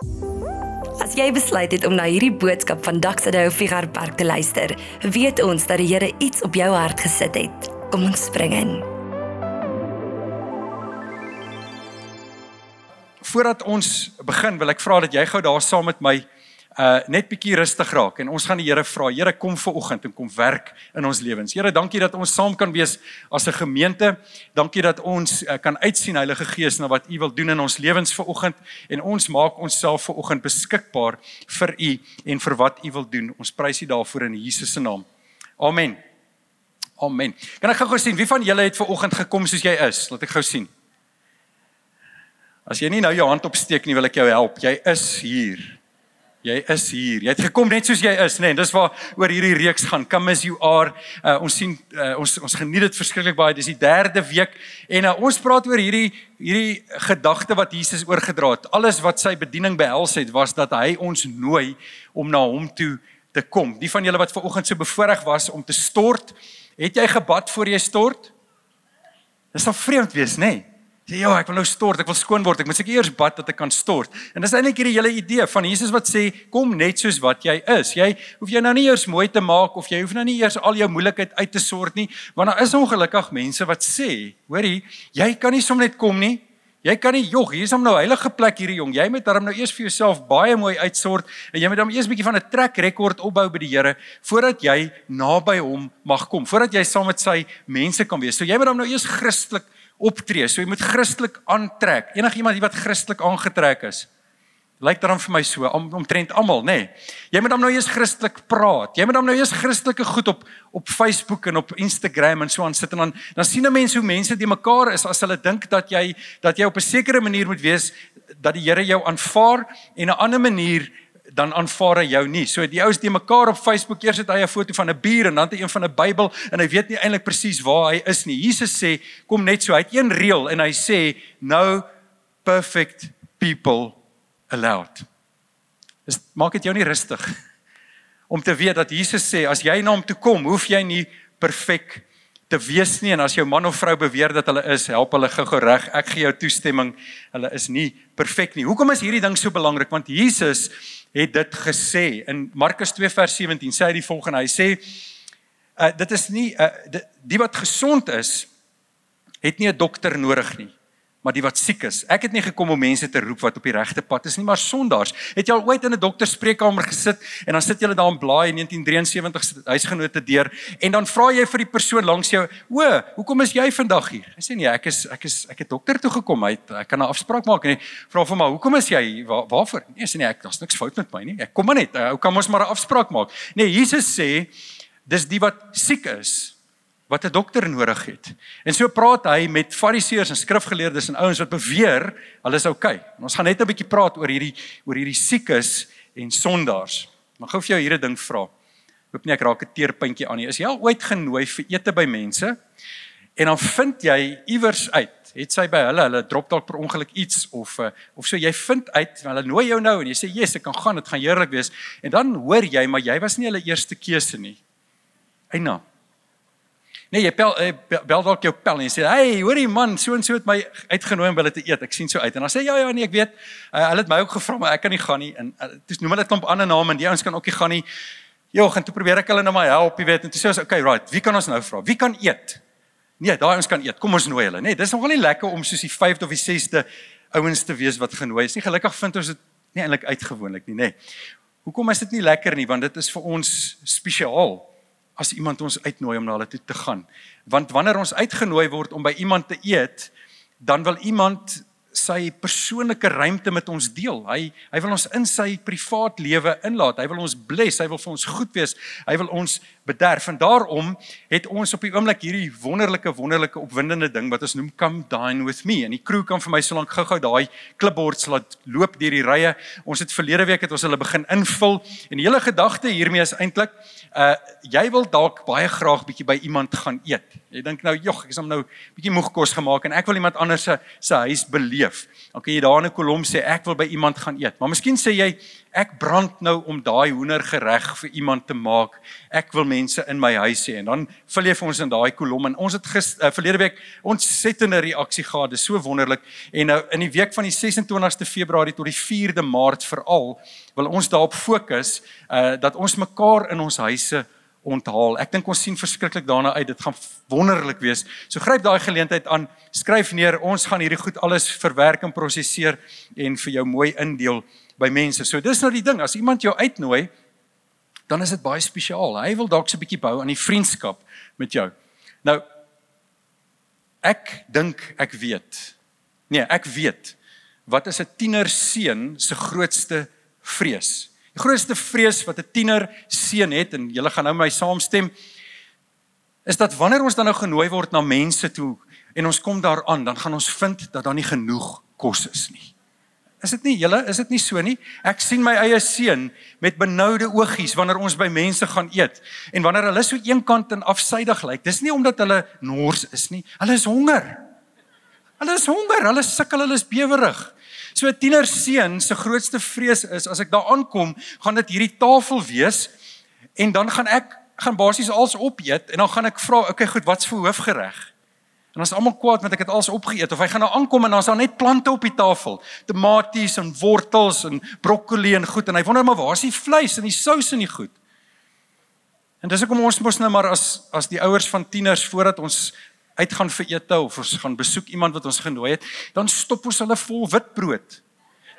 As jy besluit het om na hierdie boodskap van Daksade Figure Park te luister, weet ons dat die Here iets op jou hart gesit het. Kom ons spring in. Voordat ons begin, wil ek vra dat jy gou daar saam met my uh net bietjie rustig raak en ons gaan die Here vra. Here kom ver oggend en kom werk in ons lewens. Here, dankie dat ons saam kan wees as 'n gemeente. Dankie dat ons uh, kan uitsien Heilige Gees na wat U wil doen in ons lewens ver oggend en ons maak onsself ver oggend beskikbaar vir U en vir wat U wil doen. Ons prys U daarvoor in Jesus se naam. Amen. Amen. Kan ek gou sien wie van julle het ver oggend gekom soos jy is? Laat ek gou sien. As jy nie nou jou hand opsteek nie, wil ek jou help. Jy is hier. Jy is hier. Jy het gekom net soos jy is, nê? Nee, dis waar oor hierdie reeks gaan. Come as you are. Uh, ons sien uh, ons ons geniet dit verskriklik baie. Dis die derde week en uh, ons praat oor hierdie hierdie gedagte wat Jesus oorgedra het. Alles wat sy bediening behels het was dat hy ons nooi om na hom toe te kom. Die van julle wat ver oggend so bevoorreg was om te stort, het jy gebad voor jy stort? Dis dan vreemd wees, nê? Nee? Sê ja, ek wil nou stort, ek wil skoon word. Ek moet seker eers bad dat ek kan stort. En dis eintlik hierdie hele idee van Jesus wat sê kom net soos wat jy is. Jy hoef jou nou nie eers mooi te maak of jy hoef nou nie eers al jou moeilikheid uit te sort nie, want daar is ongelukkig mense wat sê, hoorie, jy kan nie sommer net kom nie. Jy kan nie jog, hier is hom nou heilige plek hierdie jong. Jy moet daarom nou eers vir jouself baie mooi uitsort en jy moet dan eers 'n bietjie van 'n trek rekord opbou by die Here voordat jy naby hom mag kom, voordat jy saam met sy mense kan wees. So jy moet dan nou eers Christelik optree. So jy moet Christelik aantrek. Enigiemand wat Christelik aangetrek is. Lyk dan vir my so om, omtrent almal, nê. Nee. Jy moet dan nou eers Christelik praat. Jy moet dan nou eers Christelike goed op op Facebook en op Instagram en so aan sit en dan dan sien 'n mens hoe mense die mekaar is as hulle dink dat jy dat jy op 'n sekere manier moet wees dat die Here jou aanvaar en 'n ander manier dan aanvaar hy jou nie. So die ouens die mekaar op Facebook eers het hy 'n foto van 'n bier en dan het hy een van 'n Bybel en hy weet nie eintlik presies waar hy is nie. Jesus sê kom net so, hy het een reël en hy sê no perfect people allowed. Dis maak dit jou nie rustig om te weet dat Jesus sê as jy na hom toe kom, hoef jy nie perfek te wees nie en as jou man of vrou beweer dat hulle is, help hulle gou-gou reg. Ek gee jou toestemming. Hulle is nie perfek nie. Hoekom is hierdie ding so belangrik? Want Jesus het dit gesê in Markus 2 vers 17 sê hy die volgende. Hy sê uh, dit is nie uh, die, die wat gesond is het nie 'n dokter nodig nie maar die wat siek is. Ek het nie gekom om mense te roep wat op die regte pad is nie, maar sondaars. Het jy al ooit in 'n dokter spreekkamer gesit en dan sit jy daar in blaai 1973 huisgenote deur en dan vra jy vir die persoon langs jou, "O, hoekom is jy vandag hier?" Hy sê nee, ek is ek is ek het dokter toe gekom. Hy ek kan 'n afspraak maak en vra vir my, "Hoekom is jy waar, waarvoor?" Nee, sê nee, ek daar's niks fout met my nie. Ek kom maar net. Ou kan ons maar 'n afspraak maak. Nee, Jesus sê dis die wat siek is wat 'n dokter nodig het. En so praat hy met fariseërs en skrifgeleerdes en ouens wat beweer hulle is oukei. Okay. Ons gaan net 'n bietjie praat oor hierdie oor hierdie siekes en sondaars. Maar gou vir jou hierdie ding vra. Hoop nie ek raak 'n teerpuntjie aan nie. Is jy al ooit genooi vir ete by mense? En dan vind jy iewers uit, het sy by hulle, hulle drop dalk per ongeluk iets of eh, of so jy vind uit, hulle nooi jou nou en jy sê, "Jesus, ek kan gaan, dit gaan heerlik wees." En dan hoor jy, maar jy was nie hulle eerste keuse nie. Eina. Nee, jy bel eh, bel dalk jou pel en sê, "Hey, hoorie man, so en so het my uitgenooi om hulle te eet. Ek sien so uit." En dan sê ja, ja, nee, ek weet. Uh, hulle het my ook gevra, maar ek kan nie gaan nie. En uh, dis noem hulle klomp ander name en die ouens kan ook nie gaan nie. Jo, gaan toe probeer ek hulle nou maar help, jy weet. En toe sê ons, "Okay, right. Wie kan ons nou vra? Wie kan eet?" Nee, daai ouens kan eet. Kom ons nooi hulle, nee. Dis nogal nie lekker om soos die 5de of die 6de ouens te wees wat genooi is nie. Gelukkig vind ons dit nie eintlik uitgewoonlik nie, nê. Nee. Hoekom is dit nie lekker nie? Want dit is vir ons spesiaal as iemand ons uitnooi om na hulle toe te gaan. Want wanneer ons uitgenooi word om by iemand te eet, dan wil iemand sy persoonlike ruimte met ons deel. Hy hy wil ons in sy privaat lewe inlaat. Hy wil ons bless, hy wil vir ons goed wees. Hy wil ons bederf. En daarom het ons op die oomblik hierdie wonderlike wonderlike opwindende ding wat ons noem come dine with me. En die crew kan vir my so lank gou-gou daai klipbord laat loop deur die rye. Ons het verlede week het ons hulle begin invul en die hele gedagte hiermee is eintlik uh jy wil dalk baie graag bietjie by iemand gaan eet. Jy dink nou, "Jog, ek is hom nou bietjie moeg kos gemaak en ek wil iemand anders se se huis beleef leef. Dan kan jy daar in 'n kolom sê ek wil by iemand gaan eet. Maar miskien sê jy ek brand nou om daai hoendergereg vir iemand te maak. Ek wil mense in my huis hê en dan vul jy vir ons in daai kolom en ons het ges, uh, verlede week ontsettende reaksie gehad. Dit is so wonderlik. En nou in die week van die 26ste Februarie tot die 4de Maart veral wil ons daarop fokus uh dat ons mekaar in ons huise onthaal. Ek dink ons sien verskriklik daarna uit. Dit gaan wonderlik wees. So gryp daai geleentheid aan. Skryf neer. Ons gaan hierdie goed alles verwerk en prosesseer en vir jou mooi indeel by mense. So dis nou die ding. As iemand jou uitnooi, dan is dit baie spesiaal. Hy wil dalk so 'n bietjie bou aan die vriendskap met jou. Nou ek dink ek weet. Nee, ek weet. Wat is 'n tiener seun se grootste vrees? Die grootste vrees wat 'n tiener seun het en julle gaan nou my saamstem is dat wanneer ons dan nou genooi word na mense toe en ons kom daar aan, dan gaan ons vind dat daar nie genoeg kos is nie. Is dit nie julle, is dit nie so nie? Ek sien my eie seun met benoude oogies wanneer ons by mense gaan eet en wanneer hulle so eenkant en afsydig lyk. Dis nie omdat hulle nors is nie. Hulle is honger. Hulle is honger, hulle sukkel, hulle is bewerig. So 'n tiener seun se grootste vrees is as ek daar aankom, gaan dit hierdie tafel wees en dan gaan ek gaan basies alles opeet en dan gaan ek vra, okay, goed, wat's vir hoofgereg? En ons almal kwaad met ek het alles opgeëet of hy gaan nou aankom en dan's daar net plante op die tafel, tomaties en wortels en broccoli en goed en hy wonder maar waar is die vleis en die sous en die goed? En dis hoekom ons mos nou maar as as die ouers van tieners voordat ons uitgaan vir ete of ons gaan besoek iemand wat ons genooi het, dan stop ons hulle vol witbrood.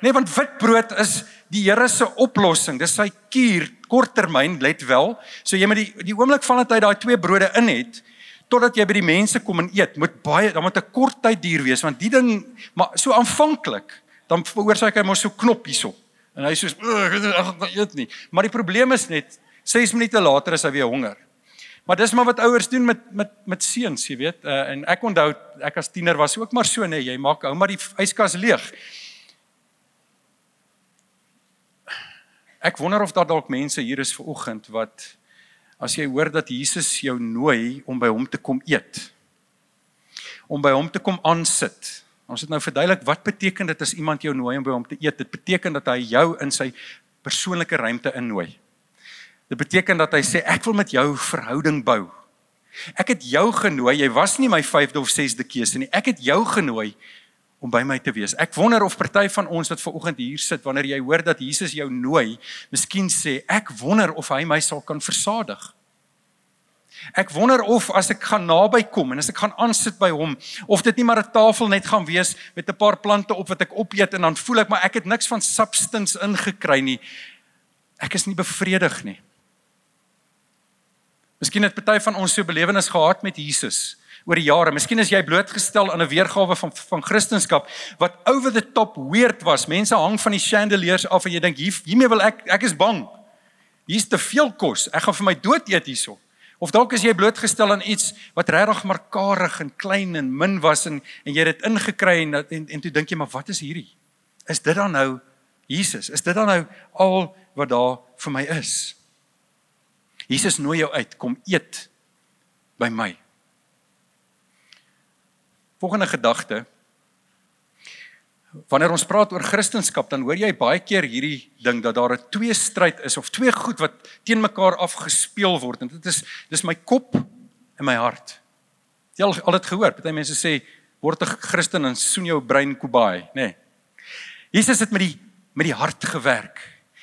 Nee, want witbrood is die Here se oplossing. Dis sy kuur korttermyn, let wel. So jy met die die oomblik van dat hy daai twee brode in het totdat jy by die mense kom en eet, moet baie dan moet 'n kort tyd duur wees want die ding maar so aanvanklik dan veroorsaak hy mos so knop hierso. En hy sê weet ek gaan eet nie. Maar die probleem is net 6 minute later is hy weer honger. Maar dis maar wat ouers doen met met met seuns, jy weet. Uh, en ek onthou ek as tiener was ook maar so nee, jy maak ou maar die yskas leeg. Ek wonder of daar dalk mense hier is ver oggend wat as jy hoor dat Jesus jou nooi om by hom te kom eet. Om by hom te kom aansit. Ons het nou verduidelik wat beteken dit as iemand jou nooi om by hom te eet? Dit beteken dat hy jou in sy persoonlike ruimte innooi. Dit beteken dat hy sê ek wil met jou verhouding bou. Ek het jou genooi. Jy was nie my 5de of 6de keuse nie. Ek het jou genooi om by my te wees. Ek wonder of party van ons wat ver oggend hier sit wanneer jy hoor dat Jesus jou nooi, miskien sê ek wonder of hy my sal kan versadig. Ek wonder of as ek gaan naby kom en as ek gaan aansit by hom, of dit nie maar 'n tafel net gaan wees met 'n paar plante op wat ek opeet en dan voel ek maar ek het niks van substance ingekry nie. Ek is nie bevredig nie. Miskien het party van ons so belewenis gehad met Jesus oor die jare. Miskien is jy blootgestel aan 'n weergawe van van Christendom wat over the top weird was. Mense hang van die chandeliers af en jy dink hier hiermee wil ek ek is bang. Hier's te veel kos. Ek gaan vir my dood eet hierso. Of dalk is jy blootgestel aan iets wat regtig maar karig en klein en min was en en jy het dit ingekry en, en en toe dink jy maar wat is hierdie? Is dit dan nou Jesus? Is dit dan nou al wat daar vir my is? Jesus nooi jou uit, kom eet by my. Volgende gedagte. Wanneer ons praat oor Christendom, dan hoor jy baie keer hierdie ding dat daar 'n twee stryd is of twee goed wat teen mekaar afgespeel word en dit is dis my kop en my hart. Jy al al dit gehoor. Party mense sê word 'n Christen en soen jou brein kubai, nê. Nee. Jesus het met die met die hart gewerk.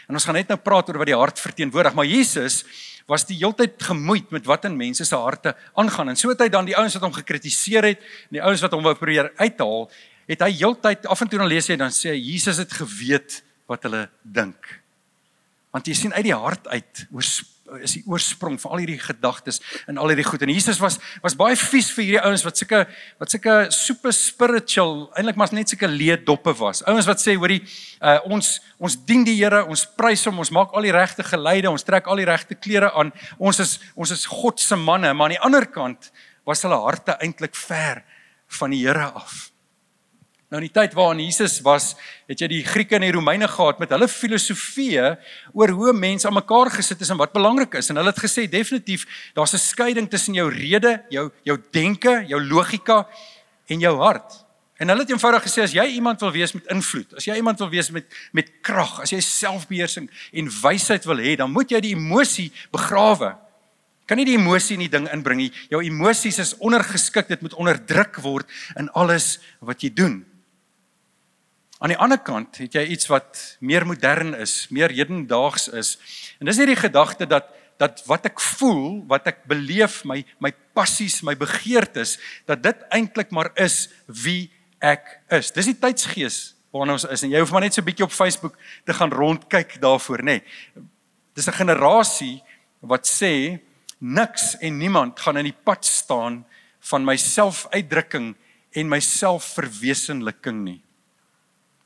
En ons gaan net nou praat oor wat die hart verteenwoordig, maar Jesus was die heeltyd gemoeid met wat in mense se harte aangaan. En so het hy dan die ouens wat hom gekritiseer het, en die ouens wat hom wou probeer uithaal, het hy heeltyd af en toe dan lees hy dan sê Jesus het geweet wat hulle dink. Want jy sien uit die hart uit oor is die oorsprong van al hierdie gedagtes en al hierdie goed. En Jesus was was baie vies vir hierdie ouens wat sulke wat sulke super spiritual eintlik maar net sulke leedoppe was. Ouens wat sê hoorie uh, ons ons dien die Here, ons prys hom, ons maak al die regte geleide, ons trek al die regte klere aan. Ons is ons is God se manne, maar aan die ander kant was hulle harte eintlik ver van die Here af. Nou in die tyd waarin Jesus was, het jy die Grieke en die Romeine gehad met hulle filosofieë oor hoe mense aan mekaar gesit is en wat belangrik is. En hulle het gesê definitief daar's 'n skeiding tussen jou rede, jou jou denke, jou logika en jou hart. En hulle het eenvoudig gesê as jy iemand wil wees met invloed, as jy iemand wil wees met met krag, as jy selfbeheersing en wysheid wil hê, dan moet jy die emosie begrawe. Kan nie die emosie in die ding inbring nie. Jou emosies is ondergeskik, dit moet onderdruk word in alles wat jy doen. Aan die ander kant het jy iets wat meer modern is, meer hedendaags is. En dis hierdie gedagte dat dat wat ek voel, wat ek beleef, my my passies, my begeertes, dat dit eintlik maar is wie ek is. Dis die tydsgees waarna ons is en jy hoef maar net so 'n bietjie op Facebook te gaan rondkyk daarvoor, nê. Nee. Dis 'n generasie wat sê niks en niemand gaan in die pad staan van my selfuitdrukking en my selfverwesenliking nie.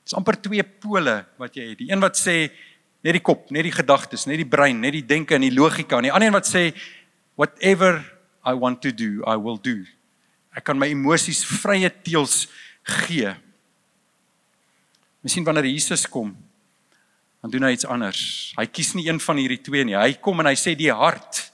Dis amper twee pole wat jy het. Die een wat sê net die kop, net die gedagtes, net die brein, net die denke en die logika en die ander een wat sê whatever I want to do, I will do. Ek kan my emosies vrye teels gee. Miskien wanneer Jesus kom, dan doen hy iets anders. Hy kies nie een van hierdie twee nie. Hy kom en hy sê die hart,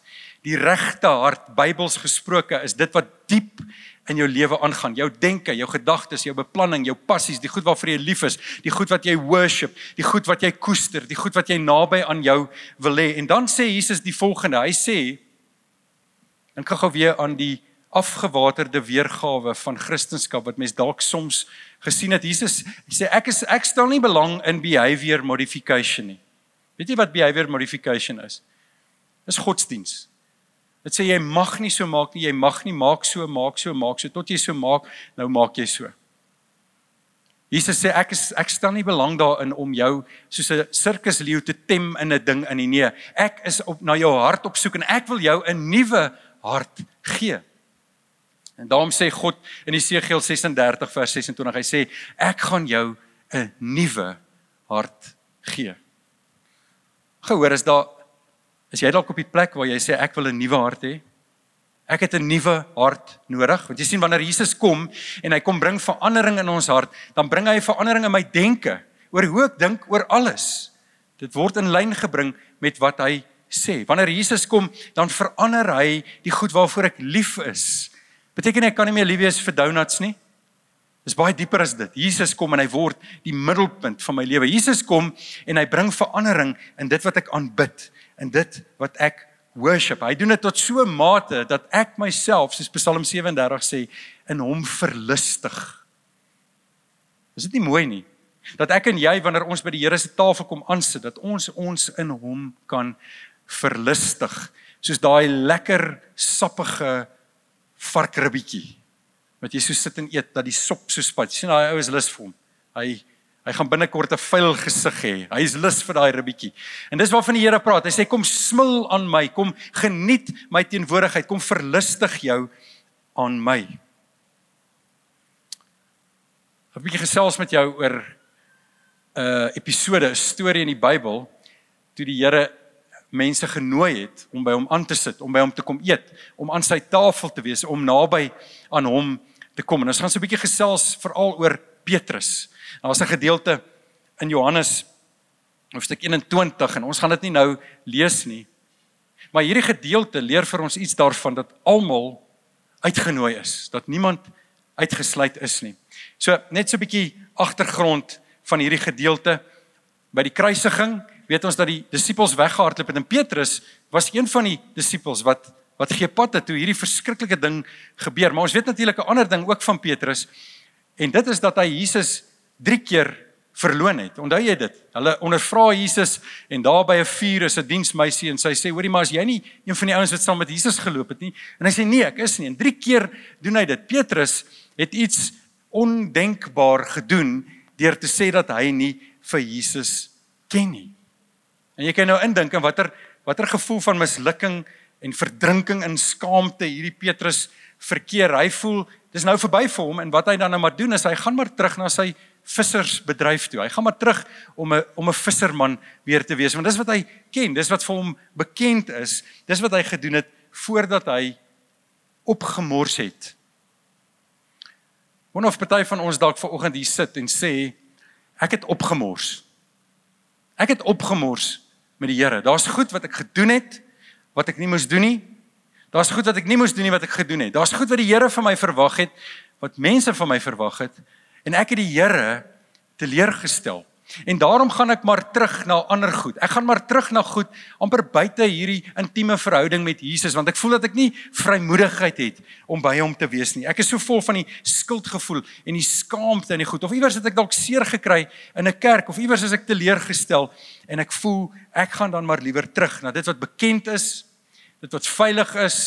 die regte hart, Bybels gesproke, is dit wat diep in jou lewe aangaan. Jou denke, jou gedagtes, jou beplanning, jou passies, die goed waarvoor jy lief is, die goed wat jy worship, die goed wat jy koester, die goed wat jy naby aan jou wil hê. En dan sê Jesus die volgende. Hy sê en kyk gou weer aan die afgewaterde weergawe van Christendom wat mens dalk soms gesien het. Jesus sê ek is ek stel nie belang in behavior modification nie. Weet jy wat behavior modification is? Dis godsdiens. Dit sê jy mag nie so maak nie, jy mag nie maak so, maak so, maak so tot jy so maak, nou maak jy so. Jesus sê ek is ek stel nie belang daarin om jou soos 'n sirkusleeu te tem in 'n ding in nie. Nee, ek is op na jou hart op soek en ek wil jou 'n nuwe hart gee. En daarom sê God in Jesegiel 36 vers 26, hy sê ek gaan jou 'n nuwe hart gee. Gehoor is daar is jy dalk op die plek waar jy sê ek wil 'n nuwe hart hê? Ek het 'n nuwe hart nodig. Want jy sien wanneer Jesus kom en hy kom bring verandering in ons hart, dan bring hy verandering in my denke oor hoe ek dink oor alles. Dit word in lyn gebring met wat hy sê. Wanneer Jesus kom, dan verander hy die goed waarvoor ek lief is. Beteken ek kan nie meer lief wees vir donuts nie? Dis baie dieper as dit. Jesus kom en hy word die middelpunt van my lewe. Jesus kom en hy bring verandering in dit wat ek aanbid, in dit wat ek worship. Hy doen dit tot so 'n mate dat ek myself, soos Psalm 37 sê, in hom verlustig. Is dit nie mooi nie? Dat ek en jy wanneer ons by die Here se tafel kom aansit, dat ons ons in hom kan verlustig, soos daai lekker sappige varkribbietjie wat jy so sit en eet dat die sop so spat. sien daai ou is lus vir hom. Hy hy gaan binnekort 'n vuil gesig hê. Hy is lus vir daai ribbietjie. En dis waarvan die Here praat. Hy sê kom smil aan my, kom geniet my teenwoordigheid, kom verlustig jou aan my. 'n bietjie gesels met jou oor 'n uh, episode, 'n storie in die Bybel toe die Here mense genooi het om by hom aan te sit, om by hom te kom eet, om aan sy tafel te wees, om naby aan hom te kom. En ons gaan so 'n bietjie gesels veral oor Petrus. Daar was 'n gedeelte in Johannes hoofstuk 21 en ons gaan dit nie nou lees nie. Maar hierdie gedeelte leer vir ons iets daarvan dat almal uitgenooi is, dat niemand uitgesluit is nie. So net so 'n bietjie agtergrond van hierdie gedeelte by die kruisiging weet ons dat die disippels weggehardloop het en Petrus was een van die disippels wat wat gee pad het toe hierdie verskriklike ding gebeur. Maar ons weet natuurlik 'n ander ding ook van Petrus en dit is dat hy Jesus 3 keer verloon het. Onthou jy dit? Hulle ondervra Jesus en daar by 'n vuur is 'n diensmeisie en sy sê: "Hoorie, maar as jy nie een van die ouens wat saam met Jesus geloop het nie." En hy sê: "Nee, ek is nie." En 3 keer doen hy dit. Petrus het iets ondenkbaar gedoen deur te sê dat hy nie vir Jesus ken nie. En jy kan nou indink in watter watter gevoel van mislukking en verdrinking in skaamte hierdie Petrus verkeer. Hy voel dis nou verby vir hom en wat hy dan nou maar doen is hy gaan maar terug na sy vissersbedryf toe. Hy gaan maar terug om 'n om 'n visserman weer te wees want dis wat hy ken, dis wat vir hom bekend is. Dis wat hy gedoen het voordat hy opgemors het. Wonder of party van ons dalk vanoggend hier sit en sê ek het opgemors. Ek het opgemors met die Here. Daar's goed wat ek gedoen het wat ek nie moes doen nie. Daar's goed wat ek nie moes doen nie wat ek gedoen het. Daar's goed wat die Here van my verwag het wat mense van my verwag het En ek het die Here teleurgestel. En daarom gaan ek maar terug na ander goed. Ek gaan maar terug na goed amper buite hierdie intieme verhouding met Jesus want ek voel dat ek nie vrymoedigheid het om by hom te wees nie. Ek is so vol van die skuldgevoel en die skaamte en die goed. Of iewers het ek dalk seer gekry in 'n kerk of iewers is ek teleurgestel en ek voel ek gaan dan maar liewer terug na dit wat bekend is, dit wat veilig is,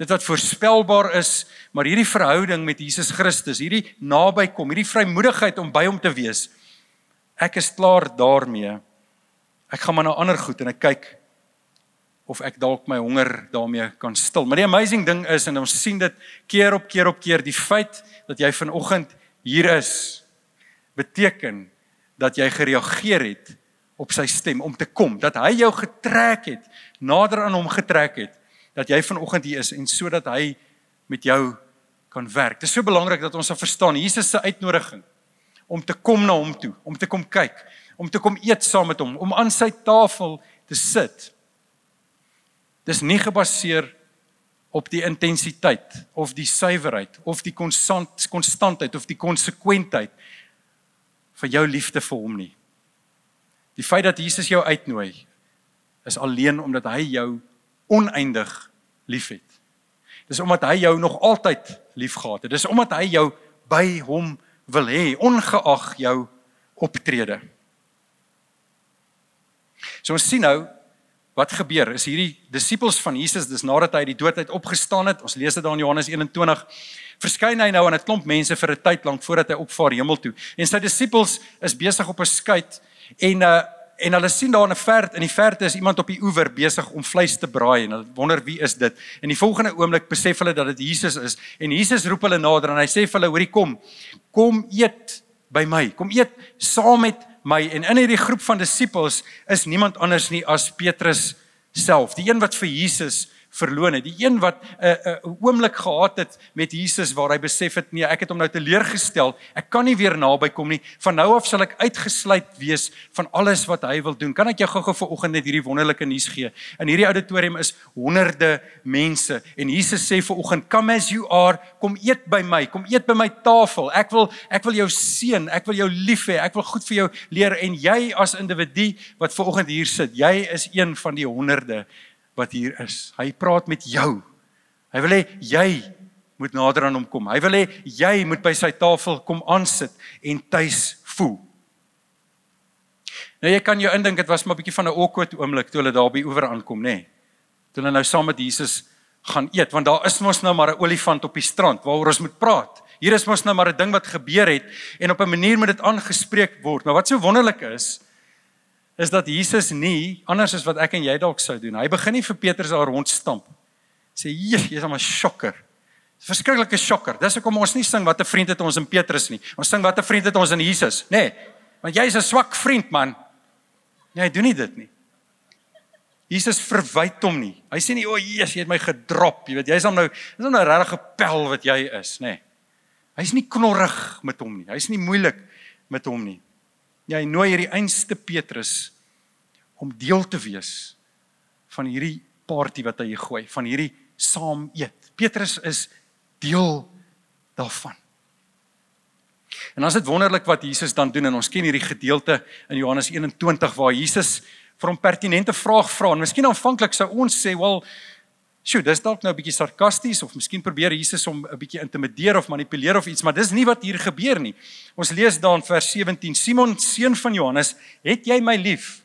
dit wat voorspelbaar is, maar hierdie verhouding met Jesus Christus, hierdie nabykom, hierdie vrymoedigheid om by hom te wees ek is klaar daarmee. Ek gaan maar na ander goed en ek kyk of ek dalk my honger daarmee kan stil. Maar die amazing ding is en ons sien dit keer op keer op keer die feit dat jy vanoggend hier is beteken dat jy gereageer het op sy stem om te kom, dat hy jou getrek het, nader aan hom getrek het, dat jy vanoggend hier is en sodat hy met jou kan werk. Dit is so belangrik dat ons sal verstaan Jesus se uitnodiging om te kom na hom toe, om te kom kyk, om te kom eet saam met hom, om aan sy tafel te sit. Dis nie gebaseer op die intensiteit of die suiwerheid of die konstant konstantheid of die konsekwentheid van jou liefde vir hom nie. Die feit dat Jesus jou uitnooi is alleen omdat hy jou oneindig liefhet. Dis omdat hy jou nog altyd liefgehad het. Dis omdat hy jou by hom wil hê ongeag jou optrede. So ons sien nou wat gebeur. Is hierdie disippels van Jesus dis nadat hy uit die dood uit opgestaan het. Ons lees dit daar in Johannes 21. Verskyn hy nou aan 'n klomp mense vir 'n tyd lank voordat hy opvaar hemel toe. En sy disippels is besig op 'n skuit en uh en hulle sien daar in 'n vert in die verte is iemand op die oewer besig om vleis te braai en hulle wonder wie is dit. En die volgende oomblik besef hulle dat dit Jesus is en Jesus roep hulle nader en hy sê vir hulle: "Hoorie kom, kom eet by my. Kom eet saam met my." En in hierdie groep van disippels is niemand anders nie as Petrus self, die een wat vir Jesus verloon het. Die een wat 'n uh, 'n uh, oomblik gehad het met Jesus waar hy besef het nee, ek het hom nou teleurgestel. Ek kan nie weer naby kom nie. Van nou af sal ek uitgesluit wees van alles wat hy wil doen. Kan ek jou gou-gou vanoggend net hierdie wonderlike nuus gee? In hierdie auditorium is honderde mense en Jesus sê vanoggend, "Come as you are, kom eet by my, kom eet by my tafel. Ek wil ek wil jou seën, ek wil jou lief hê, ek wil goed vir jou leer en jy as individu wat vanoggend hier sit, jy is een van die honderde wat hier is. Hy praat met jou. Hy wil hê jy moet nader aan hom kom. Hy wil hê jy moet by sy tafel kom aansit en tuis voel. Nou jy kan jou indink dit was maar 'n bietjie van 'n awkward oomblik toe hulle daar by oewer aankom, nê. Nee. Toe hulle nou saam met Jesus gaan eet want daar is mos nou maar 'n olifant op die strand waaroor ons moet praat. Hier is mos nou maar 'n ding wat gebeur het en op 'n manier moet dit aangespreek word. Maar wat so wonderlik is, is dat Jesus nie anders as wat ek en jy dalk sou doen. Hy begin nie vir Petrus daar rondstamp. Sê, "Jee, jy's 'n shocker." 'n Verskriklike shocker. Dis hoekom ons nie sing wat 'n vriend het ons in Petrus nie. Ons sing wat 'n vriend het ons in Jesus, nê? Nee, want jy's 'n swak vriend, man. Nee, hy doen nie dit nie. Jesus verwyd hom nie. Hy sê nie, "O, Jesus, jy het my gedrop." Jy weet, jy's hom nou, dis nou 'n regte pel wat jy is, nê? Nee. Hy's nie knorrig met hom nie. Hy's nie moeilik met hom nie. Ja, hy nooi hierdie einste Petrus om deel te wees van hierdie party wat hy gooi, van hierdie saam eet. Petrus is deel daarvan. En is dit wonderlik wat Jesus dan doen en ons ken hierdie gedeelte in Johannes 21 waar Jesus vir hom pertinente vraag vra en miskien aanvanklik sou ons sê, "Wel, Sjoe, dis dalk nou 'n bietjie sarkasties of miskien probeer Jesus om 'n bietjie intimideer of manipuleer of iets, maar dis nie wat hier gebeur nie. Ons lees dan vers 17: Simon, seun van Johannes, het jy my lief?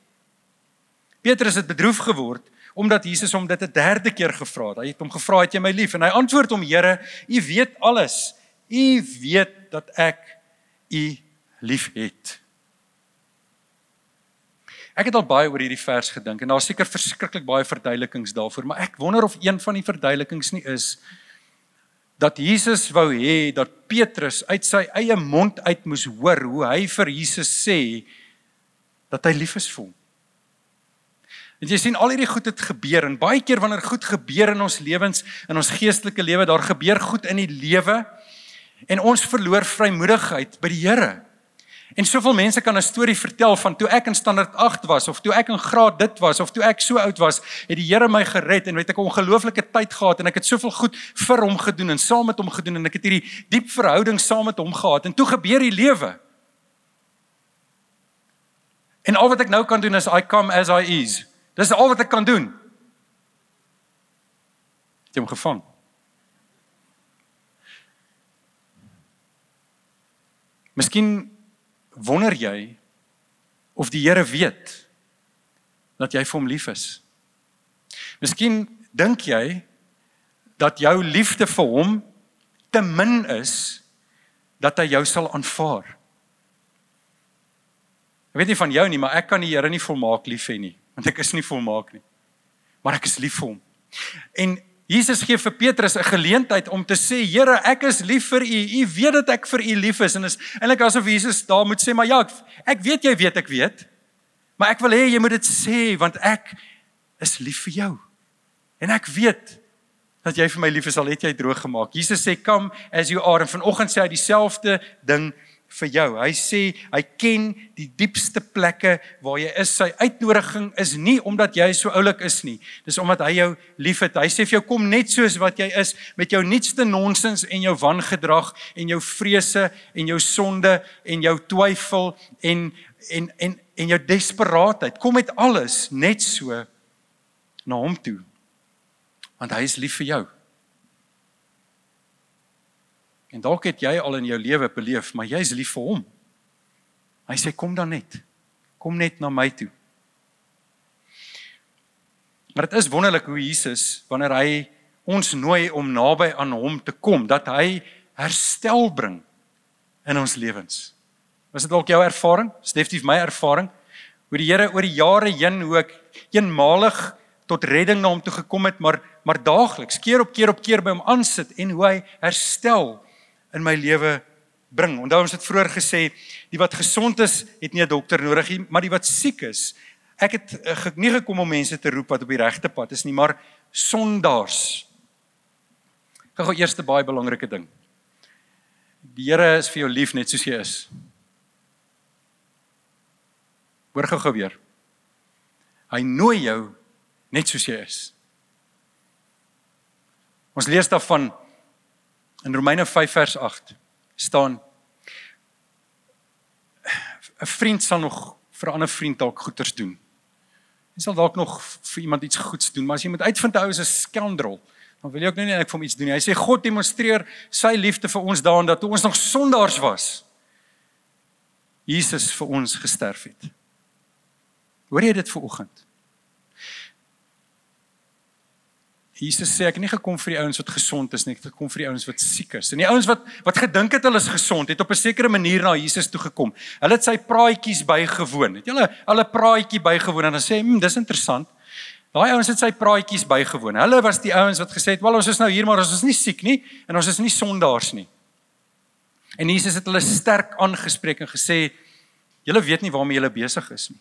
Petrus het bedroef geword omdat Jesus hom dit 'n derde keer gevra het. Hy het hom gevra, "Het jy my lief?" En hy antwoord hom, "Here, U weet alles. U weet dat ek U liefhet." Ek het al baie oor hierdie vers gedink en daar's seker verskriklik baie verduidelikings daarvoor, maar ek wonder of een van die verduidelikings nie is dat Jesus wou hê dat Petrus uit sy eie mond uit moes hoor hoe hy vir Jesus sê dat hy lief is vir hom. En jy sien al hierdie goed het gebeur en baie keer wanneer goed gebeur in ons lewens, in ons geestelike lewe, daar gebeur goed in die lewe en ons verloor vrymoedigheid by die Here. En soveel mense kan 'n storie vertel van toe ek in standaard 8 was of toe ek in graad dit was of toe ek so oud was, het die Here my gered en weet ek 'n ongelooflike tyd gehad en ek het soveel goed vir hom gedoen en saam met hom gedoen en ek het hierdie diep verhouding saam met hom gehad en toe gebeur die lewe. En al wat ek nou kan doen is I come as I is. Dis al wat ek kan doen. Jy hom gevang. Miskien wonder jy of die Here weet dat jy vir hom lief is. Miskien dink jy dat jou liefde vir hom te min is dat hy jou sal aanvaar. Ek weet nie van jou nie, maar ek kan die Here nie volmaak lief hê nie, want ek is nie volmaak nie. Maar ek is lief vir hom. En Jesus gee vir Petrus 'n geleentheid om te sê, Here, ek is lief vir U. U weet dat ek vir U lief is en is eintlik asof Jesus daar moet sê, maar ja, ek weet jy weet ek weet. Maar ek wil hê jy moet dit sê want ek is lief vir jou. En ek weet dat jy vir my lief is al het jy droog gemaak. Jesus sê, "Come as you are." En vanoggend sê hy dieselfde ding vir jou. Hy sê hy ken die diepste plekke waar jy is. Sy uitnodiging is nie omdat jy so oulik is nie. Dis omdat hy jou liefhet. Hy sê vir jou kom net soos wat jy is met jou nuutste nonsens en jou wangedrag en jou vrese en jou sonde en jou twyfel en en en en jou desperaatheid. Kom met alles net so na hom toe. Want hy is lief vir jou. En dalk het jy al in jou lewe beleef, maar jy's lief vir hom. Hy sê kom dan net. Kom net na my toe. Maar dit is wonderlik hoe Jesus wanneer hy ons nooi om naby aan hom te kom, dat hy herstel bring in ons lewens. Was dit dalk jou ervaring? Definitief my ervaring. Hoe die Here oor die jare heen hoe ek eenmalig tot redding na hom toe gekom het, maar maar daagliks, keer op keer op keer by hom aansit en hoe hy herstel in my lewe bring. Onthou ons het vroeër gesê, die wat gesond is, het nie 'n dokter nodig nie, maar die wat siek is, ek het uh, nie gekom om mense te roep wat op die regte pad is nie, maar sondaars. Gou gou eerste baie belangrike ding. Die Here is vir jou lief net soos jy is. Hoor gou gou weer. Hy nooi jou net soos jy is. Ons lees daarvan In Romeine 5 vers 8 staan 'n vriend sal nog vir 'n ander vriend dalk goeders doen. Hy sal dalk nog vir iemand iets goeds doen, maar as jy moet uitvind hy is 'n skelmdrol, dan wil jy ook nou nie net vir hom iets doen nie. Hy sê God demonstreer sy liefde vir ons daarin dat toe ons nog sondaars was, Jesus vir ons gesterf het. Hoor jy dit ver oggend? Jesus sê ek het nie gekom vir die ouens wat gesond is nie, ek het gekom vir die ouens wat siek is. En die ouens wat wat gedink het hulle is gesond, het op 'n sekere manier na Jesus toe gekom. Hulle het sy praatjies bygewoon. Het hulle hulle praatjie bygewoon en dan sê, "Hm, dis interessant." Daai ouens het sy praatjies bygewoon. Hulle was die ouens wat gesê het, "Wel, ons is nou hier, maar ons is nie siek nie en ons is nie sondaars nie." En Jesus het hulle sterk aangespreek en gesê, "Julle weet nie waarmee julle besig is nie.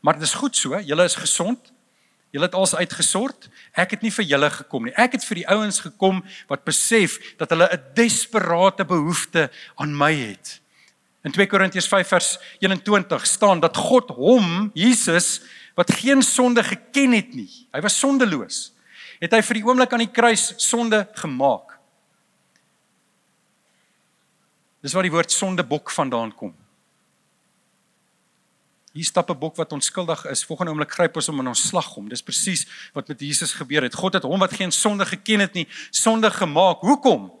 Maar dit is goed so, julle is gesond." Julle het alles uitgesort. Ek het nie vir julle gekom nie. Ek het vir die ouens gekom wat besef dat hulle 'n desperate behoefte aan my het. In 2 Korintiërs 5 vers 21 staan dat God hom, Jesus, wat geen sonde geken het nie. Hy was sondeloos. Het hy vir die oomblik aan die kruis sonde gemaak. Dis waar die woord sondebok vandaan kom. Hier stap 'n bok wat onskuldig is. Volgende oomblik gryp ons hom en ons slag hom. Dis presies wat met Jesus gebeur het. God het hom wat geen sonde geken het nie, sonde gemaak. Hoekom?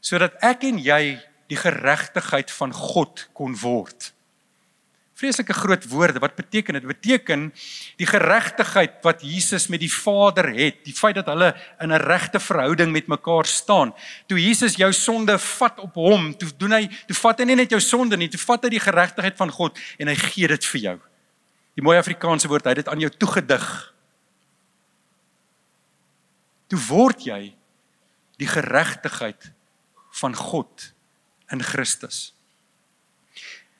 Sodat ek en jy die geregtigheid van God kon word vreeslike groot woorde. Wat beteken dit? Beteken die geregtigheid wat Jesus met die Vader het, die feit dat hulle in 'n regte verhouding met mekaar staan. Toe Jesus jou sonde vat op hom, toe doen hy, toe vat hy nie net jou sonde nie, toe vat hy die geregtigheid van God en hy gee dit vir jou. Die mooi Afrikaanse woord, hy het dit aan jou toegedig. Toe word jy die geregtigheid van God in Christus.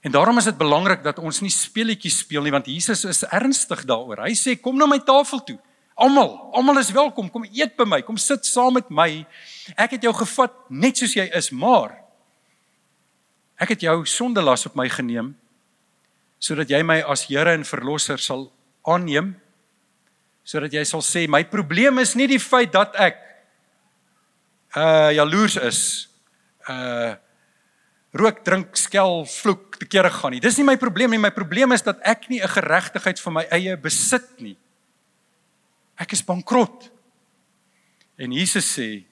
En daarom is dit belangrik dat ons nie speletjies speel nie want Jesus is ernstig daaroor. Hy sê kom na my tafel toe. Almal, almal is welkom. Kom eet by my. Kom sit saam met my. Ek het jou gevat net soos jy is, maar Ek het jou sondelas op my geneem sodat jy my as Here en verlosser sal aanneem sodat jy sal sê my probleem is nie die feit dat ek uh jaloers is uh rook, drink, skel, vloek, te kere gaan nie. Dis nie my probleem nie. My probleem is dat ek nie 'n geregtigheid vir my eie besit nie. Ek is bankrot. En Jesus sê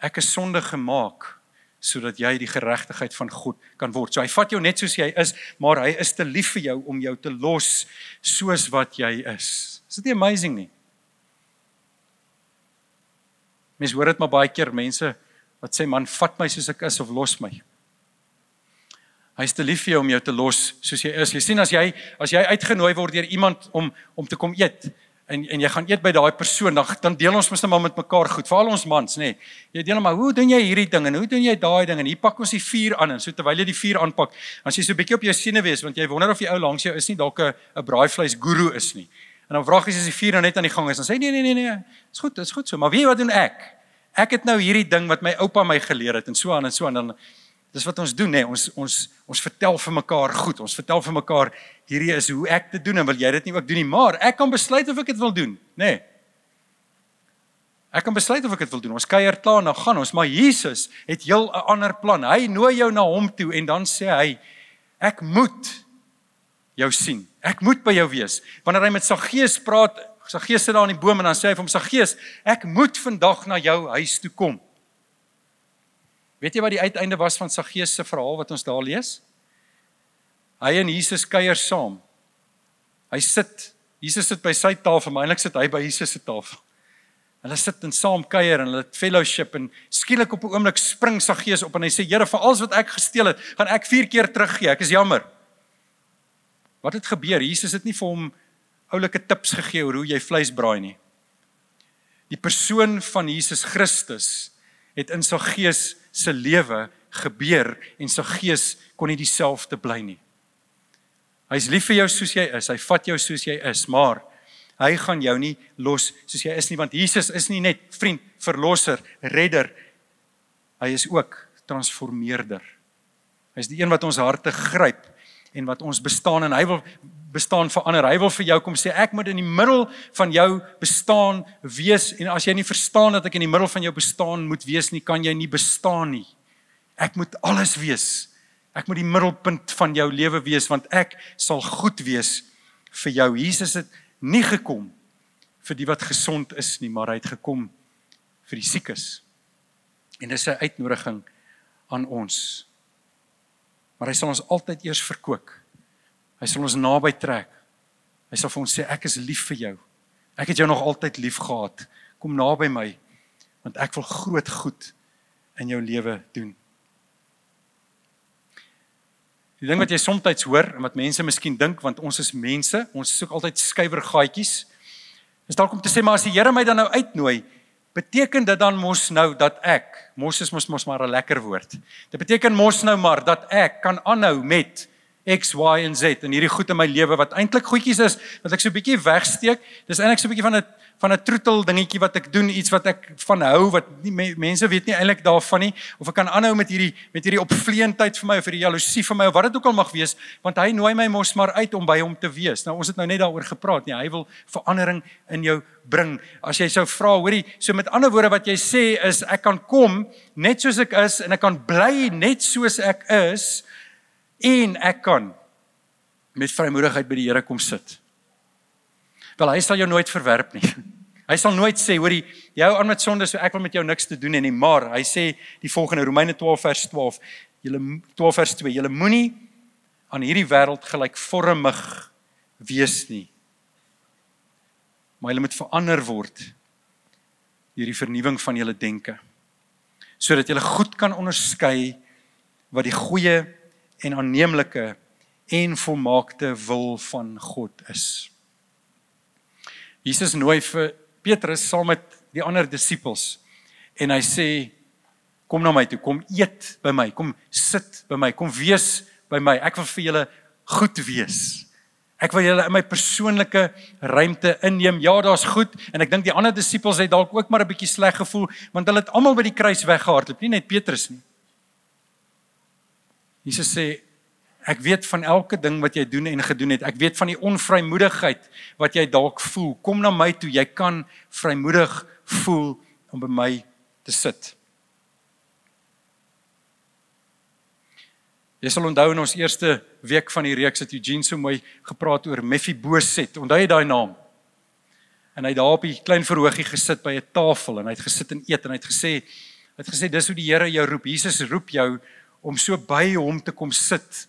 ek is sonde gemaak sodat jy die geregtigheid van God kan word. So hy vat jou net soos jy is, maar hy is te lief vir jou om jou te los soos wat jy is. Is dit nie amazing nie? Mens hoor dit maar baie keer mense wat sê man, vat my soos ek is of los my. Hy's te lief vir jou om jou te los soos jy is. Jy sien as jy as jy uitgenooi word deur iemand om om te kom eet en en jy gaan eet by daai persoon dan dan deel ons mos net maar met mekaar goed. Veral ons mans, nê. Nee. Jy deel maar, hoe doen jy hierdie ding en hoe doen jy daai ding en hier pak ons die vuur aan en so terwyl jy die vuur aanpak, as jy so 'n bietjie op jou siene wees want jy wonder of die ou langs jou is nie dalk 'n 'n braaivleis guru is nie. En dan vra jy as die vuur nou net aan die gang is, dan sê nee nee nee nee, is goed, is goed so. Maar weet jy wat doen ek? Ek het nou hierdie ding wat my oupa my geleer het en so aan en so aan dan dis wat ons doen nê. Nee. Ons ons ons vertel vir mekaar goed. Ons vertel vir mekaar hierdie is hoe ek dit doen en wil jy dit nie ook doen nie, maar ek kan besluit of ek dit wil doen, nê. Nee. Ek kan besluit of ek dit wil doen. Ons kuier klaar nou gaan ons, maar Jesus het heel 'n ander plan. Hy nooi jou na hom toe en dan sê hy ek moet jou sien. Ek moet by jou wees. Wanneer hy met Saggeus praat, Saggeus sit daar in die boom en dan sê hy vir hom Saggeus, ek moet vandag na jou huis toe kom. Weet jy wat die uiteinde was van Saggeus se verhaal wat ons daar lees? Hy en Jesus kuier saam. Hy sit, Jesus sit by sy tafel, maar eintlik sit hy by Jesus se tafel. Hulle sit en saam kuier en hulle het fellowship en skielik op 'n oomblik spring Saggeus op en hy sê Here, vir alles wat ek gesteel het, gaan ek 4 keer teruggee. Ek is jammer. Wat het gebeur? Jesus het nie vir hom oulike tips gegee oor hoe jy vleis braai nie. Die persoon van Jesus Christus het in Saggeus se lewe gebeur en sy gees kon nie dieselfde bly nie. Hy's lief vir jou soos jy is. Hy vat jou soos jy is, maar hy gaan jou nie los soos jy is nie want Jesus is nie net vriend, verlosser, redder. Hy is ook transformeerder. Hy's die een wat ons harte gryp en wat ons bestaan en hy wil bestaan verander. Hy wil vir jou kom sê ek moet in die middel van jou bestaan wees en as jy nie verstaan dat ek in die middel van jou bestaan moet wees nie, kan jy nie bestaan nie. Ek moet alles wees. Ek moet die middelpunt van jou lewe wees want ek sal goed wees vir jou. Jesus het nie gekom vir die wat gesond is nie, maar hy het gekom vir die siekes. En dis 'n uitnodiging aan ons. Maar hy sal ons altyd eers verkoop Hy sal ons naby trek. Hy sal vir ons sê ek is lief vir jou. Ek het jou nog altyd lief gehad. Kom naby my want ek wil groot goed in jou lewe doen. Die ding wat jy soms hoor en wat mense miskien dink want ons is mense, ons soek altyd skuiwergaatjies. Is dalk om te sê maar as die Here my dan nou uitnooi, beteken dit dan mos nou dat ek, mos is mos mos maar 'n lekker woord. Dit beteken mos nou maar dat ek kan aanhou met X Y en Z en hierdie goed in my lewe wat eintlik goedjies is wat ek so 'n bietjie wegsteek. Dis eintlik so 'n bietjie van 'n van 'n troetel dingetjie wat ek doen, iets wat ek van hou wat nie mense weet nie eintlik daarvan nie of ek kan aanhou met hierdie met hierdie opvleentheid vir my of vir die jaloesie vir my of wat dit ook al mag wees, want hy nooi my mos maar uit om by hom te wees. Nou ons het nou net daaroor gepraat, nie. Hy wil verandering in jou bring. As jy sou vra, hoorie, so met ander woorde wat jy sê is ek kan kom net soos ek is en ek kan bly net soos ek is en ek kan met vrymoedigheid by die Here kom sit. Wel hy sal jou nooit verwerp nie. Hy sal nooit sê hoorie jy hou aan met sonde so ek wil met jou niks te doen hê nie, maar hy sê die volgende Romeine 12 vers 12, julle 12 vers 2, julle moenie aan hierdie wêreld gelykvormig wees nie. Maar julle moet verander word deur die vernuwing van julle denke sodat julle goed kan onderskei wat die goeie en aanneemlike en volmaakte wil van God is. Jesus nooi vir Petrus saam met die ander disippels en hy sê kom na my toe, kom eet by my, kom sit by my, kom wees by my. Ek wil vir julle goed wees. Ek wil julle in my persoonlike ruimte inneem. Ja, daar's goed en ek dink die ander disippels het dalk ook maar 'n bietjie sleg gevoel want hulle het almal by die kruis weggehardloop, nie net Petrus nie. Jesus sê ek weet van elke ding wat jy doen en gedoen het. Ek weet van die onvrymoedigheid wat jy dalk voel. Kom na my toe. Jy kan vrymoedig voel om by my te sit. Jy sal onthou in ons eerste week van die reeks het Eugene so mooi gepraat oor Mephibosheth. Onthou jy daai naam? En hy daar op die klein verhoogie gesit by 'n tafel en hy het gesit en eet en hy het gesê hy het gesê dis hoe die Here jou roep. Jesus roep jou om so by hom te kom sit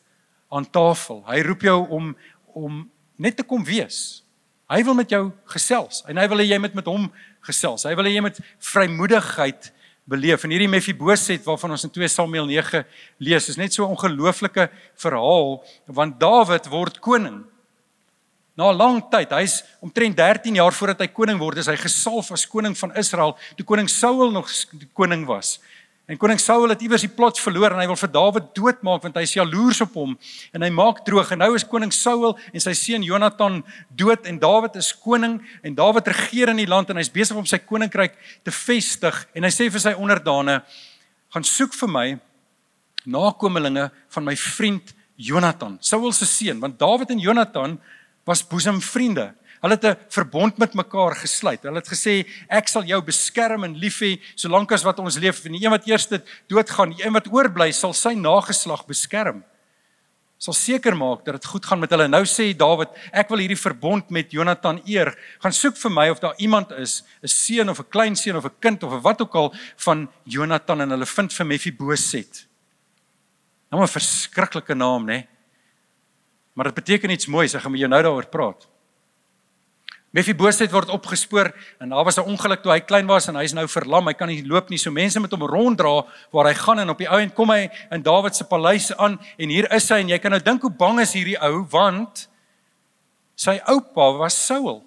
aan tafel. Hy roep jou om om net te kom wees. Hy wil met jou gesels en hy wil hê jy moet met hom gesels. Hy wil hê jy moet vrymoedigheid beleef. En hierdie Mephibosheth waarvan ons in 2 Samuel 9 lees, is net so 'n ongelooflike verhaal want Dawid word koning. Na 'n lang tyd, hy's omtrent 13 jaar voordat hy koning word, is hy gesalf as koning van Israel, toe koning Saul nog koning was. En koning Saul het iewers die plot verloor en hy wil vir Dawid doodmaak want hy is jaloers op hom. En hy maak droog. En nou is koning Saul en sy seun Jonathan dood en Dawid is koning en Dawid regeer in die land en hy's besig om sy koninkryk te vestig. En hy sê vir sy onderdane gaan soek vir my nakommelinge van my vriend Jonathan Saul se seun. Want Dawid en Jonathan was boesemvriende Hulle het 'n verbond met mekaar gesluit. Hulle het gesê ek sal jou beskerm en lief hê solank as wat ons leef. En die een wat eers doodgaan, die een wat oorbly, sal sy nageslag beskerm. Sal seker maak dat dit goed gaan met hulle. Nou sê Dawid, ek wil hierdie verbond met Jonathan eer. Gaan soek vir my of daar iemand is, 'n seun of 'n kleinseun of 'n kind of wat ook al van Jonathan en hulle vind vir Mephibosheth. Nou 'n verskriklike naam, né? Maar dit beteken iets moois. Ek gaan met jou nou daaroor praat. Mephibosheth word opgespoor en daar was 'n ongeluk toe hy klein was en hy is nou verlam. Hy kan nie loop nie. So mense moet hom ronddra waar hy gaan en op die ou end kom hy in Dawid se paleis aan en hier is hy en jy kan nou dink hoe bang is hierdie ou want sy oupa was Saul.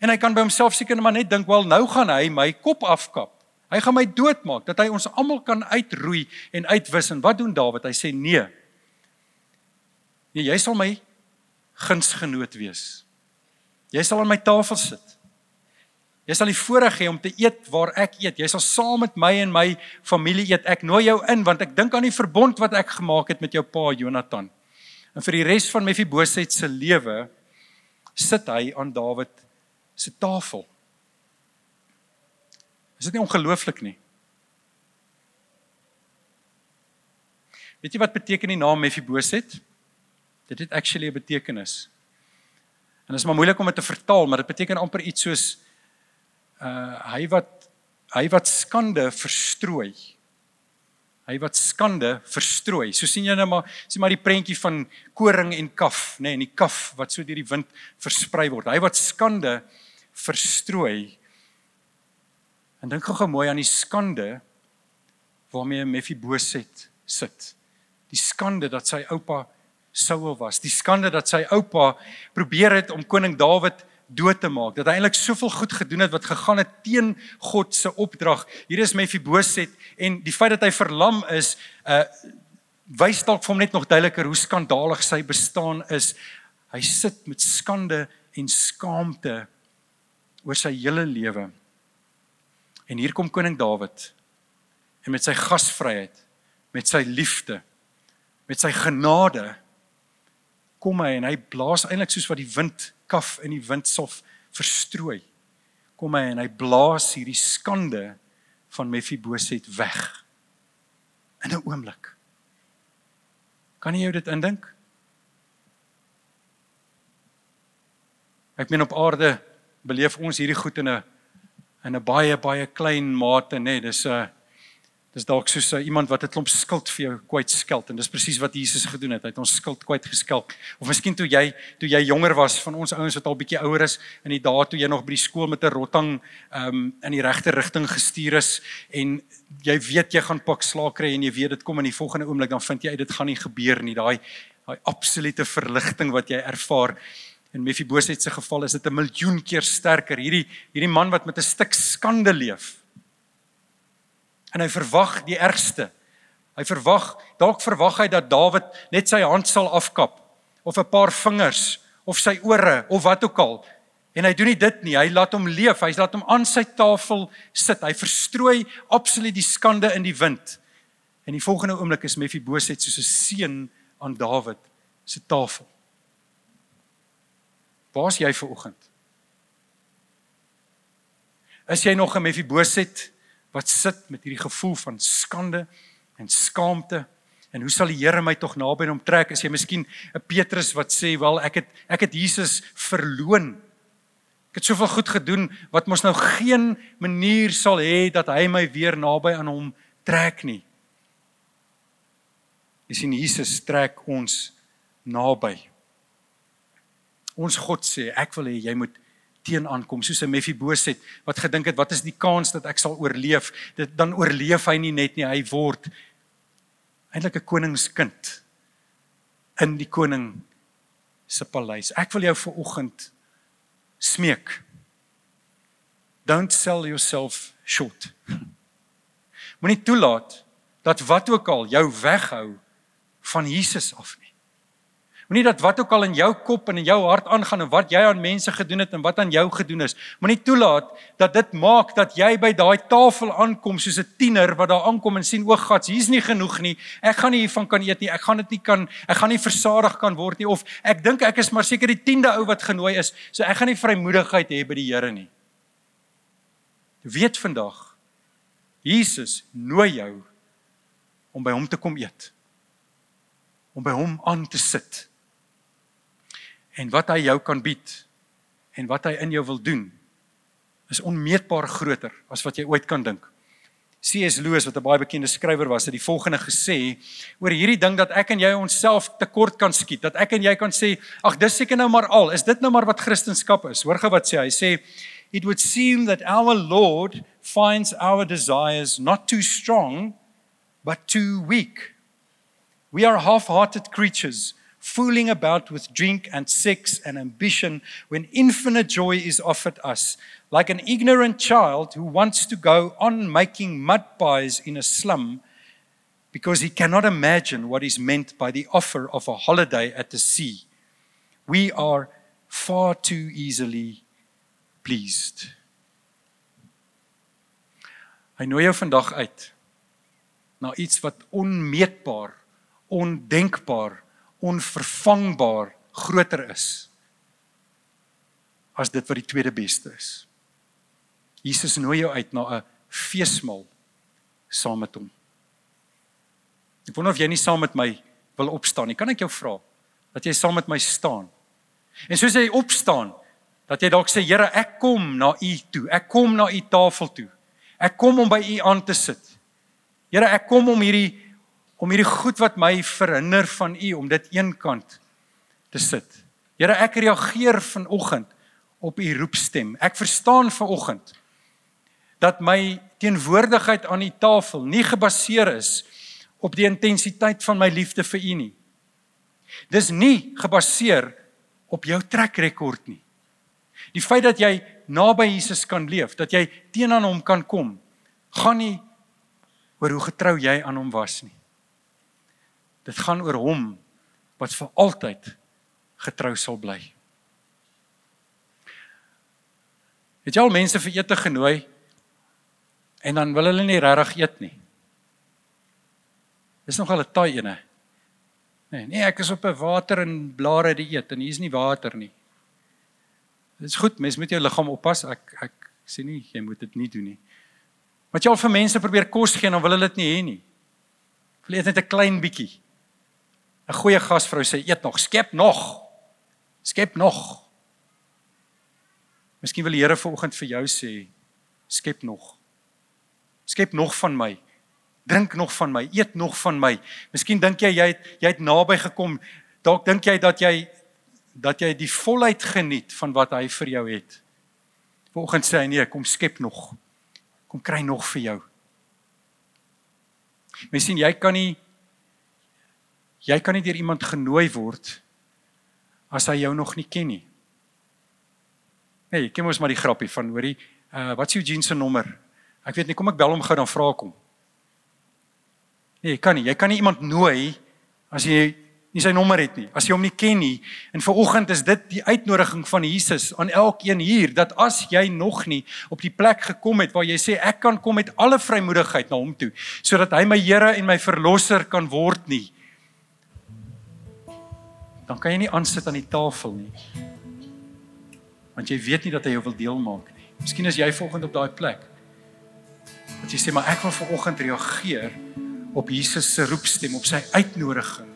En hy kan by homself seker maar net dink, "Wel, nou gaan hy my kop afkap. Hy gaan my doodmaak dat hy ons almal kan uitroei en uitwis." En wat doen Dawid? Hy sê, "Nee. Nee, jy sal my gunsgenoot wees." Jy sal aan my tafel sit. Jy sal die voorreg hê om te eet waar ek eet. Jy sal saam met my en my familie eet. Ek nooi jou in want ek dink aan die verbond wat ek gemaak het met jou pa Jonathan. En vir die res van Mephibosheth se lewe sit hy aan Dawid se tafel. Is dit nie ongelooflik nie? Weet jy wat beteken die naam Mephibosheth? Dit het actually 'n betekenis. En dit is maar moeilik om dit te vertaal, maar dit beteken amper iets soos uh hy wat hy wat skande verstrooi. Hy wat skande verstrooi. So sien jy nou maar sien maar die prentjie van koring en kaf, nê, nee, en die kaf wat so deur die wind versprei word. Hy wat skande verstrooi. En dink gou-gou mooi aan die skande waarmee Mephibosheth sit. Die skande dat sy oupa Saul was. Die skande dat sy oupa probeer het om koning Dawid dood te maak. Dat hy eintlik soveel goed gedoen het wat gegaan het teen God se opdrag. Hier is Mephibosheth en die feit dat hy verlam is, uh wys dalk vir hom net nog duideliker hoe skandalig sy bestaan is. Hy sit met skande en skaamte oor sy hele lewe. En hier kom koning Dawid en met sy gasvryheid, met sy liefde, met sy genade kom hy en hy blaas eintlik soos wat die wind kaf in die windsof verstrooi. Kom hy en hy blaas hierdie skande van Mephibosheth weg. In 'n oomblik. Kan jy jou dit indink? Ek meen op aarde beleef ons hierdie goed in 'n in 'n baie baie klein mate, nê. Nee, dis 'n uh, Dis dalk soos uh, iemand wat 'n klomp skuld vir jou kwyt skeld en dis presies wat Jesus gedoen het. Hy het ons skuld kwyt geskelk. Of miskien toe jy toe jy jonger was van ons ouens wat al bietjie ouer is in die dae toe jy nog by die skool met 'n rotting ehm um, in die regte rigting gestuur is en jy weet jy gaan pak slaag kry en jy weet dit kom in die volgende oomblik dan vind jy uit dit gaan nie gebeur nie. Daai daai absolute verligting wat jy ervaar. In Mephibosheth se geval is dit 'n miljoen keer sterker. Hierdie hierdie man wat met 'n stuk skande leef en hy verwag die ergste. Hy verwag, dalk verwag hy dat Dawid net sy hand sal afkap of 'n paar vingers of sy ore of wat ook al. En hy doen nie dit nie. Hy laat hom leef. Hy laat hom aan sy tafel sit. Hy verstrooi absoluut die skande in die wind. En die volgende oomblik is Mefiboset soos 'n seun aan Dawid se tafel. Waar's jy ver oggend? Is jy nog 'n Mefiboset wat sit met hierdie gevoel van skande en skaamte? En hoe sal die Here my tog naby hom trek? Is jy miskien 'n Petrus wat sê, "Wel, ek het ek het Jesus verloon. Ek het soveel goed gedoen wat mos nou geen manier sal hê dat hy my weer naby aan hom trek nie." Jy sien Jesus trek ons naby. Ons God sê, "Ek wil hê jy moet teen aankom soos 'n Mefiboset wat gedink het wat is die kans dat ek sal oorleef? Dit dan oorleef hy nie net nie hy word eintlik 'n koningskind in die koning se paleis. Ek wil jou vir oggend smeek. Don't sell yourself short. Moenie toelaat dat wat ook al jou weghou van Jesus af nie Moenie dat wat ook al in jou kop en in jou hart aangaan en wat jy aan mense gedoen het en wat aan jou gedoen is, moenie toelaat dat dit maak dat jy by daai tafel aankom soos 'n tiener wat daar aankom en sien o, God, hier's nie genoeg nie. Ek gaan nie hiervan kan eet nie. Ek gaan dit nie kan ek gaan nie versadig kan word nie of ek dink ek is maar seker die 10de ou wat genooi is, so ek gaan nie vrymoedigheid hê by die Here nie. Weet vandag Jesus nooi jou om by hom te kom eet. Om by hom aan te sit en wat hy jou kan bied en wat hy in jou wil doen is onmeetbaar groter as wat jy ooit kan dink. C.S. Lewis wat 'n baie bekende skrywer was, het die volgende gesê oor hierdie ding dat ek en jy onsself tekort kan skiet, dat ek en jy kan sê, ag dis seker nou maar al, is dit nou maar wat Christendom is. Hoor gou wat sê? Hy sê it would seem that our Lord finds our desires not too strong but too weak. We are half-hearted creatures fooling about with drink and sex and ambition when infinite joy is offered us, like an ignorant child who wants to go on making mud pies in a slum because he cannot imagine what is meant by the offer of a holiday at the sea. We are far too easily pleased. Hy nooi jou vandag uit na iets wat onmeetbaar, ondenkbaar onvervangbaar groter is as dit wat die tweede beste is. Jesus nooi jou uit na 'n feesmaal saam met hom. Ek wonder of jy nie saam met my wil opstaan nie. Kan ek jou vra dat jy saam met my staan? En soos jy opstaan, dat jy dalk sê Here, ek kom na U toe. Ek kom na U tafel toe. Ek kom om by U aan te sit. Here, ek kom om hierdie om hierdie goed wat my verhinder van u om dit eenkant te sit. Here, ek reageer vanoggend op u roepstem. Ek verstaan vanoggend dat my teenwoordigheid aan die tafel nie gebaseer is op die intensiteit van my liefde vir u nie. Dis nie gebaseer op jou trekrekord nie. Die feit dat jy naby Jesus kan leef, dat jy teenoor hom kan kom, gaan nie oor hoe getrou jy aan hom was nie. Dit gaan oor hom wat vir altyd getrou sal bly. Het jy al mense vir ete genooi en dan wil hulle nie regtig eet nie. Dis nogal 'n taai ene. Nee, nee, ek is op 'n water en blare die eet en hier is nie water nie. Dit is goed, mens moet jou liggaam oppas. Ek ek sê nie jy moet dit nie doen nie. Wat jy al vir mense probeer kos gee, dan wil hulle dit nie hê nie. Hulle eet net 'n klein bietjie. 'n goeie gasvrou sê eet nog, skep nog. Skep nog. Miskien wil die Here vanoggend vir jou sê skep nog. Skep nog van my. Drink nog van my, eet nog van my. Miskien dink jy jy het jy het naby gekom. Dalk dink jy dat jy dat jy die volheid geniet van wat hy vir jou het. Vanoggend sê hy nee, kom skep nog. Kom kry nog vir jou. Mens sien jy kan nie Jy kan nie deur iemand genooi word as hy jou nog nie ken nie. Nee, ek ken mos maar die grappie van hoorie, uh wat is Eugene se nommer? Ek weet nie, kom ek bel hom gou dan vra kom. Nee, jy kan nie. Jy kan nie iemand nooi as jy nie sy nommer het nie, as jy hom nie ken nie. En vanoggend is dit die uitnodiging van Jesus aan elkeen hier dat as jy nog nie op die plek gekom het waar jy sê ek kan kom met alle vrymoedigheid na hom toe sodat hy my Here en my verlosser kan word nie. Dan kan jy nie aansit aan die tafel nie. Want jy weet nie dat hy jou wil deel maak nie. Miskien is jy volgende op daai plek. Dat jy sê maar ek wil vanoggend reageer op Jesus se roepstem, op sy uitnodiging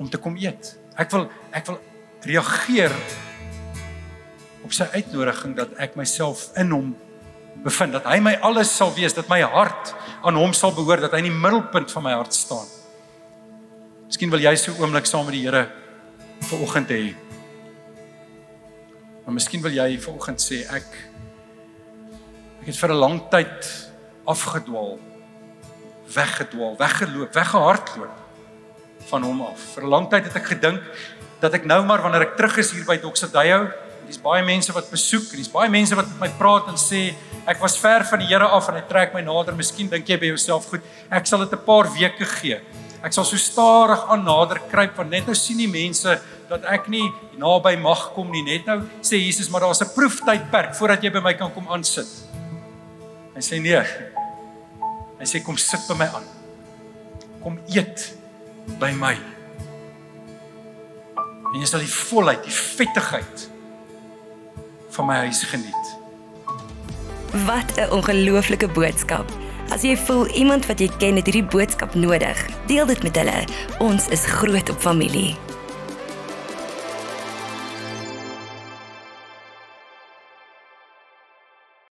om te kom eet. Ek wil ek wil reageer op sy uitnodiging dat ek myself in hom bevind dat hy my alles sal wees dat my hart aan hom sal behoort dat hy in die middelpunt van my hart staan. Miskien wil jy so oomblik saam met die Here vanoggend hê. Maar miskien wil jy vanoggend sê ek ek het vir 'n lang tyd afgedwaal, weggedwaal, weggeloop, weggehardloop van hom af. Vir 'n lang tyd het ek gedink dat ek nou maar wanneer ek terug is hier by Doxadeyo, dis baie mense wat besoek en dis baie mense wat met my praat en sê ek was ver van die Here af en hy trek my nader. Miskien dink jy by jouself, goed, ek sal dit 'n paar weke gee. Ek sal so stadig aan nader kruip want net nou sien die mense dat ek nie naby mag kom nie. Net nou sê Jesus, maar daar's 'n proeftydperk voordat jy by my kan kom aansit. Hy sê nee. Hy sê kom sit by my aan. Kom eet by my. En jy sal die volheid, die vettigheid van my huis geniet. Wat 'n ongelooflike boodskap. As jy voel iemand wat jy ken het hierdie boodskap nodig, deel dit met hulle. Ons is groot op familie.